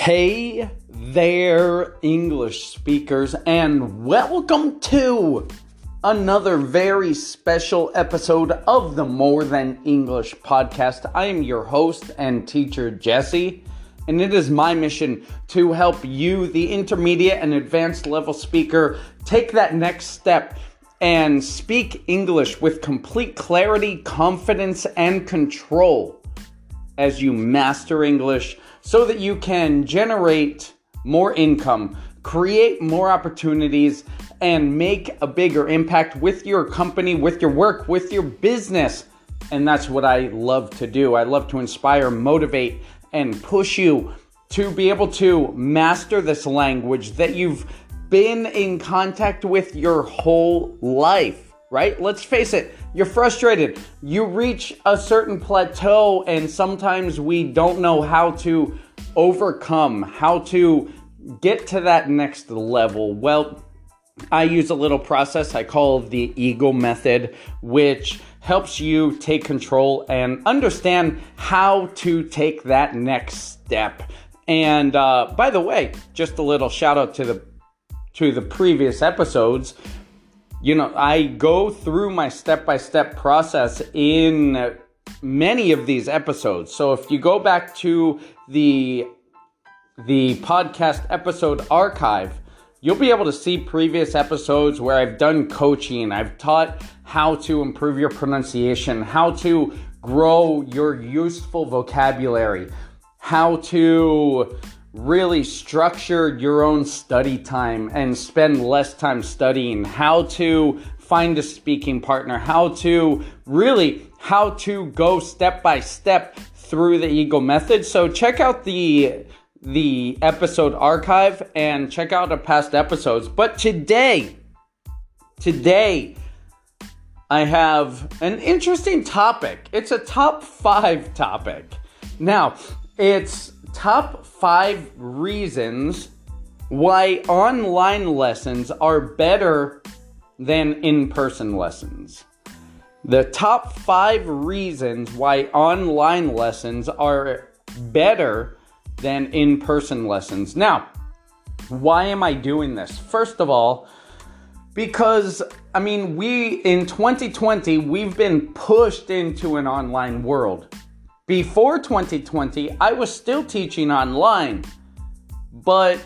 Hey there, English speakers, and welcome to another very special episode of the More Than English podcast. I am your host and teacher, Jesse, and it is my mission to help you, the intermediate and advanced level speaker, take that next step and speak English with complete clarity, confidence, and control as you master English so that you can generate more income, create more opportunities, and make a bigger impact with your company, with your work, with your business. And that's what I love to do. I love to inspire, motivate, and push you to be able to master this language that you've been in contact with your whole life, right? Let's face it, you're frustrated. You reach a certain plateau, and sometimes we don't know how to overcome, how to get to that next level. Well, I use a little process I call the Eagle Method, which helps you take control and understand how to take that next step. And uh, by the way, just a little shout out to the to the previous episodes you know, I go through my step by step process in many of these episodes. So if you go back to the the podcast episode archive, you'll be able to see previous episodes where I've done coaching, I've taught how to improve your pronunciation, how to grow your useful vocabulary, how to really structure your own study time and spend less time studying, how to find a speaking partner, how to really how to go step by step through the Eagle method. So check out the the episode archive and check out the past episodes. But today today I have an interesting topic. It's a top 5 topic. Now, it's top five reasons why online lessons are better than in person lessons. The top five reasons why online lessons are better than in person lessons. Now, why am I doing this? First of all, because I mean, we in 2020, we've been pushed into an online world. Before 2020, I was still teaching online, but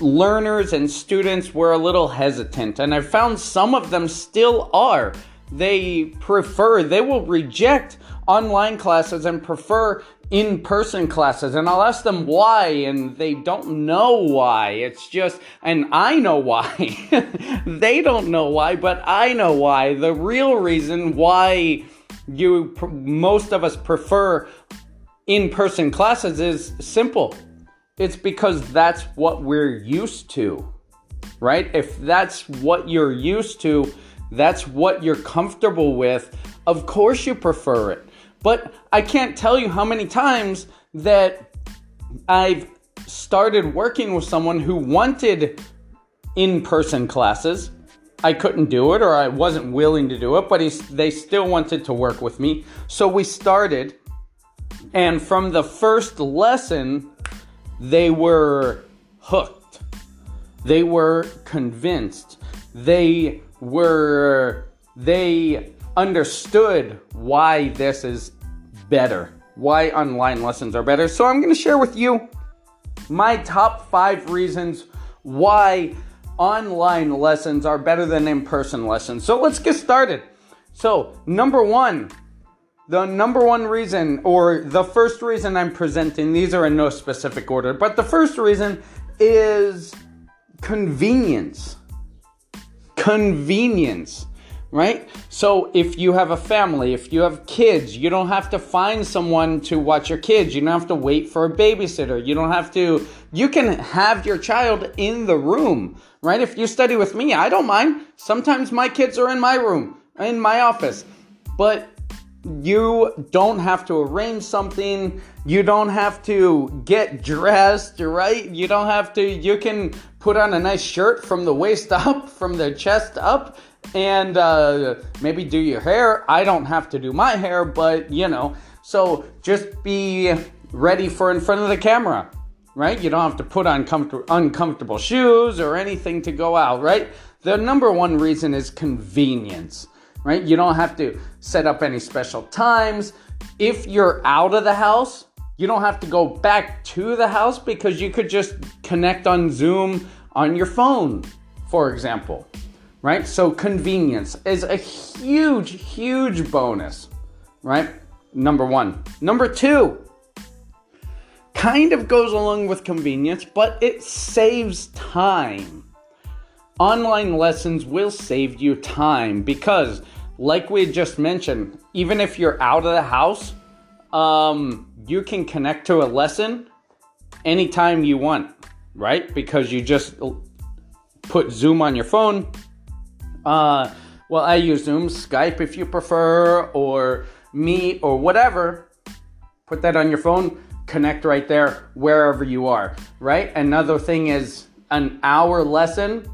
learners and students were a little hesitant, and I found some of them still are. They prefer, they will reject online classes and prefer in person classes. And I'll ask them why, and they don't know why. It's just, and I know why. they don't know why, but I know why. The real reason why you most of us prefer in-person classes is simple. It's because that's what we're used to. Right? If that's what you're used to, that's what you're comfortable with, of course you prefer it. But I can't tell you how many times that I've started working with someone who wanted in person classes I couldn't do it or I wasn't willing to do it, but they still wanted to work with me. So we started, and from the first lesson, they were hooked. They were convinced. They were, they understood why this is better, why online lessons are better. So I'm going to share with you my top five reasons why online lessons are better than in person lessons. So let's get started. So, number one, the number one reason, or the first reason I'm presenting, these are in no specific order, but the first reason is convenience. Convenience right? So if you have a family, if you have kids, you don't have to find someone to watch your kids. You don't have to wait for a babysitter. You don't have to, you can have your child in the room, right? If you study with me, I don't mind. Sometimes my kids are in my room, in my office, but you don't have to arrange something. You don't have to get dressed, right? You don't have to, you can put on a nice shirt from the waist up, from the chest up, and uh, maybe do your hair. I don't have to do my hair, but you know, so just be ready for in front of the camera. right? You don't have to put on comfort- uncomfortable shoes or anything to go out, right? The number one reason is convenience, right? You don't have to set up any special times. If you're out of the house, you don't have to go back to the house because you could just connect on Zoom on your phone, for example, right? So, convenience is a huge, huge bonus, right? Number one. Number two, kind of goes along with convenience, but it saves time. Online lessons will save you time because, like we just mentioned, even if you're out of the house, um, you can connect to a lesson anytime you want, right? Because you just put Zoom on your phone. Uh, well, I use Zoom, Skype if you prefer, or Meet, or whatever. Put that on your phone, connect right there wherever you are, right? Another thing is an hour lesson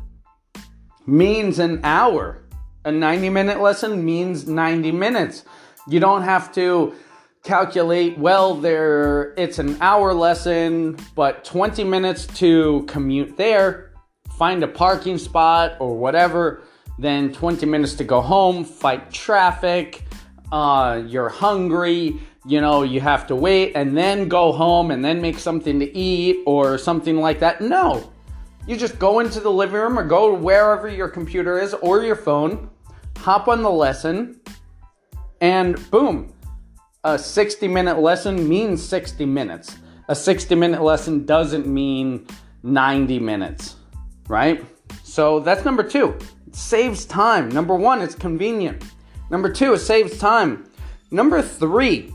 means an hour. A 90 minute lesson means 90 minutes. You don't have to calculate well there it's an hour lesson but 20 minutes to commute there find a parking spot or whatever then 20 minutes to go home fight traffic uh, you're hungry you know you have to wait and then go home and then make something to eat or something like that no you just go into the living room or go wherever your computer is or your phone hop on the lesson and boom a 60 minute lesson means 60 minutes. A 60 minute lesson doesn't mean 90 minutes, right? So that's number two. It saves time. Number one, it's convenient. Number two, it saves time. Number three,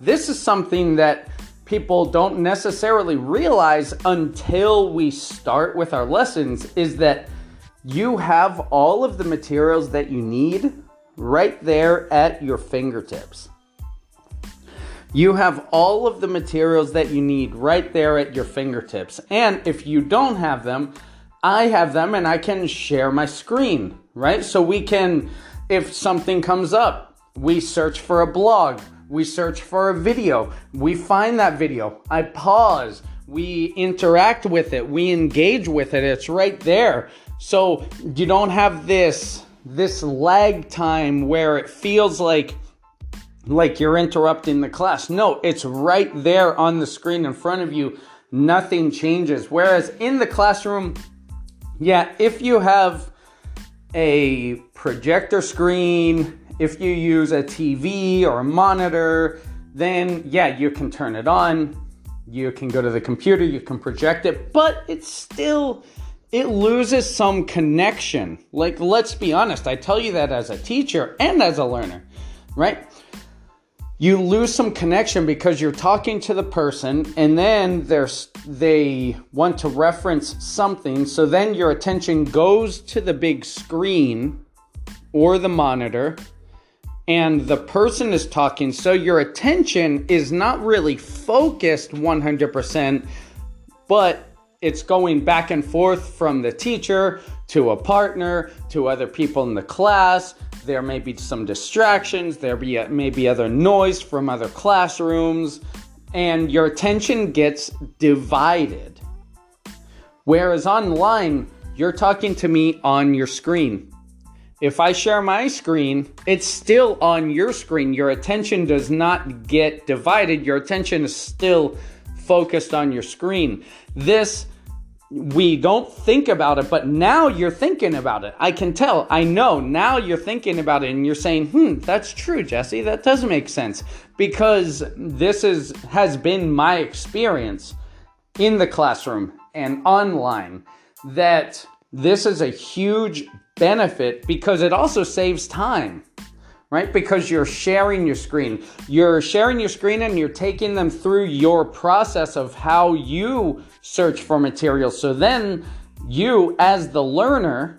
this is something that people don't necessarily realize until we start with our lessons is that you have all of the materials that you need right there at your fingertips. You have all of the materials that you need right there at your fingertips. And if you don't have them, I have them and I can share my screen, right? So we can, if something comes up, we search for a blog, we search for a video, we find that video, I pause, we interact with it, we engage with it, it's right there. So you don't have this this lag time where it feels like like you're interrupting the class. No, it's right there on the screen in front of you. Nothing changes. Whereas in the classroom, yeah, if you have a projector screen, if you use a TV or a monitor, then yeah, you can turn it on. You can go to the computer, you can project it, but it's still it loses some connection. Like let's be honest, I tell you that as a teacher and as a learner, right? you lose some connection because you're talking to the person and then there's they want to reference something so then your attention goes to the big screen or the monitor and the person is talking so your attention is not really focused 100% but it's going back and forth from the teacher to a partner to other people in the class there may be some distractions, there be, uh, may be other noise from other classrooms, and your attention gets divided. Whereas online, you're talking to me on your screen. If I share my screen, it's still on your screen. Your attention does not get divided. Your attention is still focused on your screen. This we don't think about it, but now you're thinking about it. I can tell. I know. Now you're thinking about it and you're saying, "Hmm, that's true, Jesse. That does make sense." Because this is has been my experience in the classroom and online that this is a huge benefit because it also saves time right? Because you're sharing your screen. You're sharing your screen and you're taking them through your process of how you search for materials. So then you as the learner,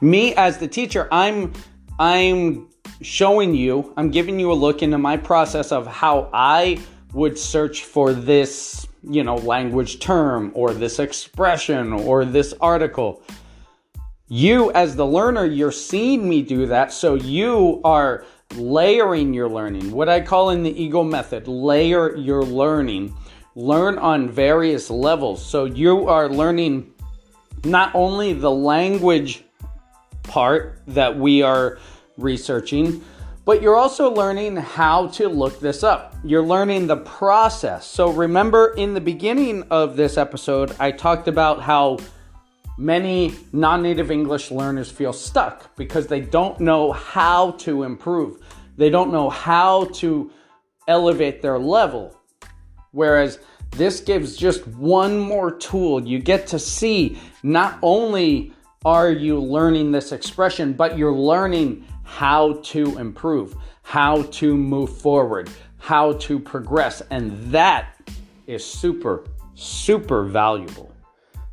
me as the teacher, I'm I'm showing you, I'm giving you a look into my process of how I would search for this, you know, language term or this expression or this article. You, as the learner, you're seeing me do that, so you are layering your learning. What I call in the Eagle method, layer your learning. learn on various levels. So you are learning not only the language part that we are researching, but you're also learning how to look this up. You're learning the process. So remember in the beginning of this episode, I talked about how many non native English learners feel stuck because they don't know how to improve. They don't know how to elevate their level. Whereas this gives just one more tool. You get to see not only are you learning this expression, but you're learning how to improve, how to move forward, how to progress. And that is super, super valuable.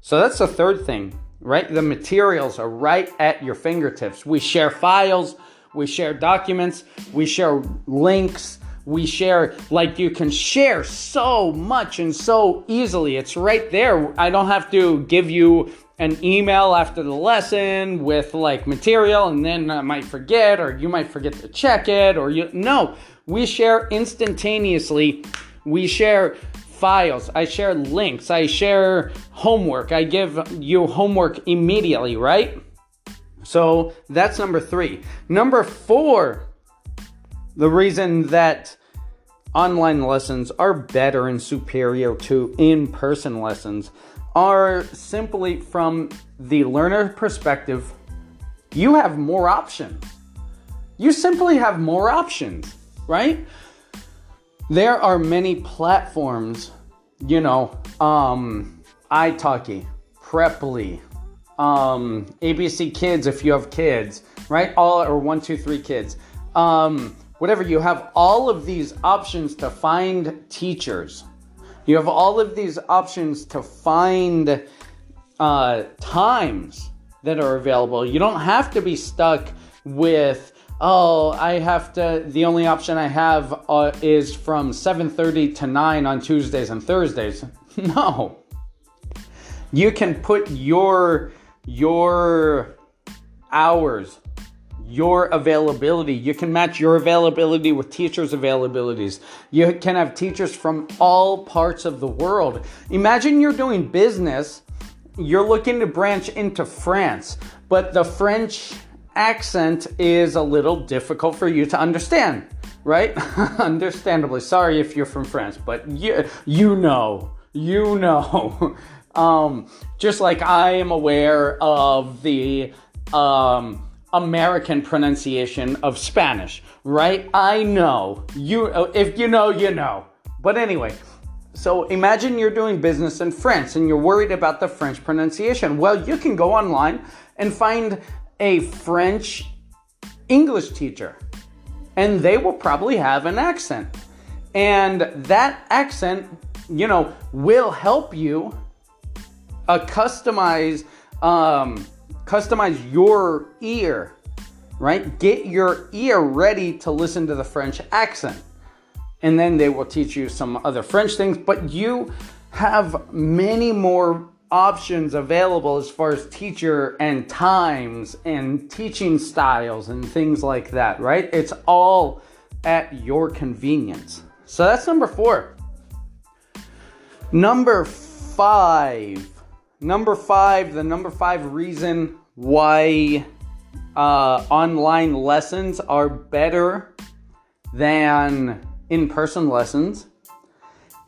So that's the third thing, right? The materials are right at your fingertips. We share files, we share documents, we share links, we share, like you can share so much and so easily. It's right there. I don't have to give you an email after the lesson with like material and then I might forget or you might forget to check it or you no we share instantaneously we share files I share links I share homework I give you homework immediately right so that's number 3 number 4 the reason that online lessons are better and superior to in-person lessons are simply from the learner perspective, you have more options. You simply have more options, right? There are many platforms, you know, um, italki, Preply, um, ABC Kids if you have kids, right? All or one, two, three kids. Um, whatever, you have all of these options to find teachers you have all of these options to find uh, times that are available. You don't have to be stuck with oh i have to the only option i have uh, is from 7.30 to 9 on tuesdays and thursdays no you can put your your hours your availability. You can match your availability with teachers' availabilities. You can have teachers from all parts of the world. Imagine you're doing business, you're looking to branch into France, but the French accent is a little difficult for you to understand, right? Understandably. Sorry if you're from France, but you, you know, you know. um, just like I am aware of the um, American pronunciation of Spanish, right? I know. You if you know, you know. But anyway, so imagine you're doing business in France and you're worried about the French pronunciation. Well, you can go online and find a French English teacher. And they will probably have an accent. And that accent, you know, will help you uh, customize um, customize your ear, right? Get your ear ready to listen to the French accent. And then they will teach you some other French things, but you have many more options available as far as teacher and times and teaching styles and things like that, right? It's all at your convenience. So that's number four. Number five. Number five, the number five reason why uh, online lessons are better than in person lessons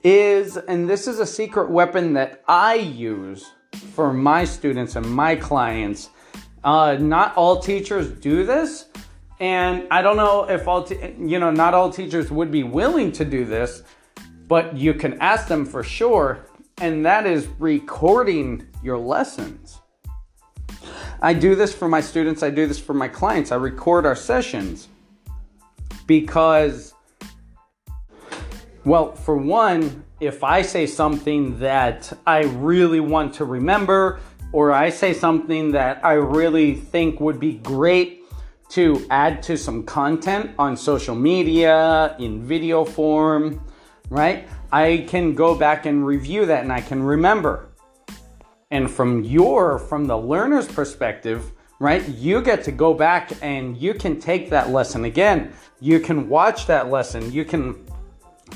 is, and this is a secret weapon that I use for my students and my clients. Uh, not all teachers do this, and I don't know if all, te- you know, not all teachers would be willing to do this, but you can ask them for sure, and that is recording your lessons. I do this for my students, I do this for my clients. I record our sessions because, well, for one, if I say something that I really want to remember, or I say something that I really think would be great to add to some content on social media, in video form, right? I can go back and review that and I can remember. And from your, from the learner's perspective, right, you get to go back and you can take that lesson again. You can watch that lesson. You can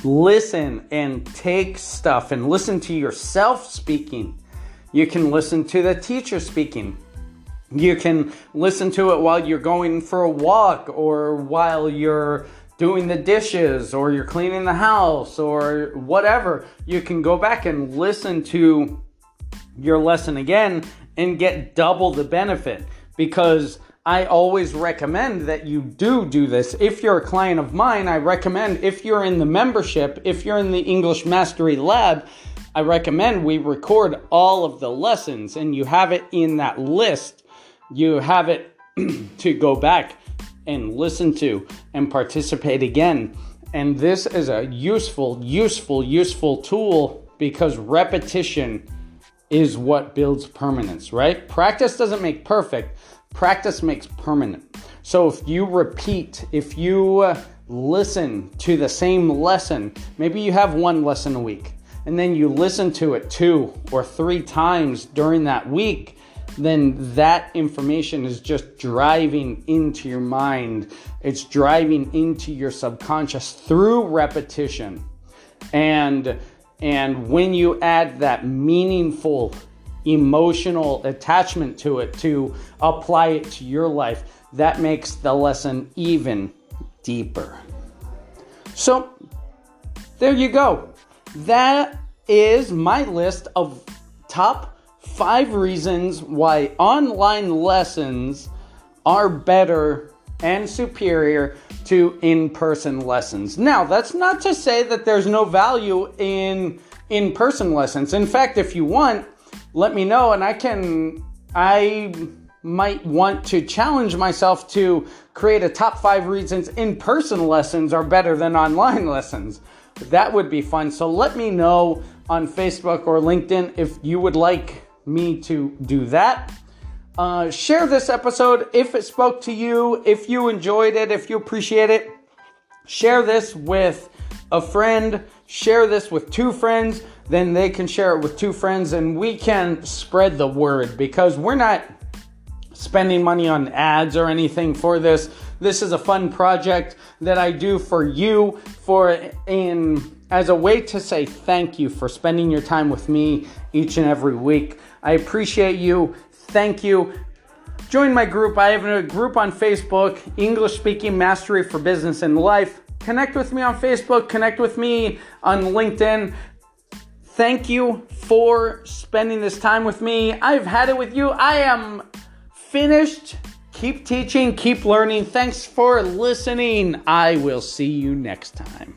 listen and take stuff and listen to yourself speaking. You can listen to the teacher speaking. You can listen to it while you're going for a walk or while you're doing the dishes or you're cleaning the house or whatever. You can go back and listen to your lesson again and get double the benefit because I always recommend that you do do this. If you're a client of mine, I recommend if you're in the membership, if you're in the English Mastery Lab, I recommend we record all of the lessons and you have it in that list. You have it to go back and listen to and participate again. And this is a useful, useful, useful tool because repetition is what builds permanence, right? Practice doesn't make perfect, practice makes permanent. So if you repeat, if you uh, listen to the same lesson, maybe you have one lesson a week, and then you listen to it two or three times during that week, then that information is just driving into your mind. It's driving into your subconscious through repetition. And and when you add that meaningful emotional attachment to it to apply it to your life, that makes the lesson even deeper. So, there you go. That is my list of top five reasons why online lessons are better and superior to in-person lessons. Now, that's not to say that there's no value in in-person lessons. In fact, if you want, let me know and I can I might want to challenge myself to create a top 5 reasons in-person lessons are better than online lessons. That would be fun. So let me know on Facebook or LinkedIn if you would like me to do that. Uh, share this episode if it spoke to you, if you enjoyed it, if you appreciate it. Share this with a friend, share this with two friends, then they can share it with two friends, and we can spread the word because we're not spending money on ads or anything for this. This is a fun project that I do for you for in as a way to say thank you for spending your time with me each and every week. I appreciate you. Thank you. Join my group. I have a group on Facebook, English Speaking Mastery for Business and Life. Connect with me on Facebook, connect with me on LinkedIn. Thank you for spending this time with me. I've had it with you. I am finished. Keep teaching, keep learning. Thanks for listening. I will see you next time.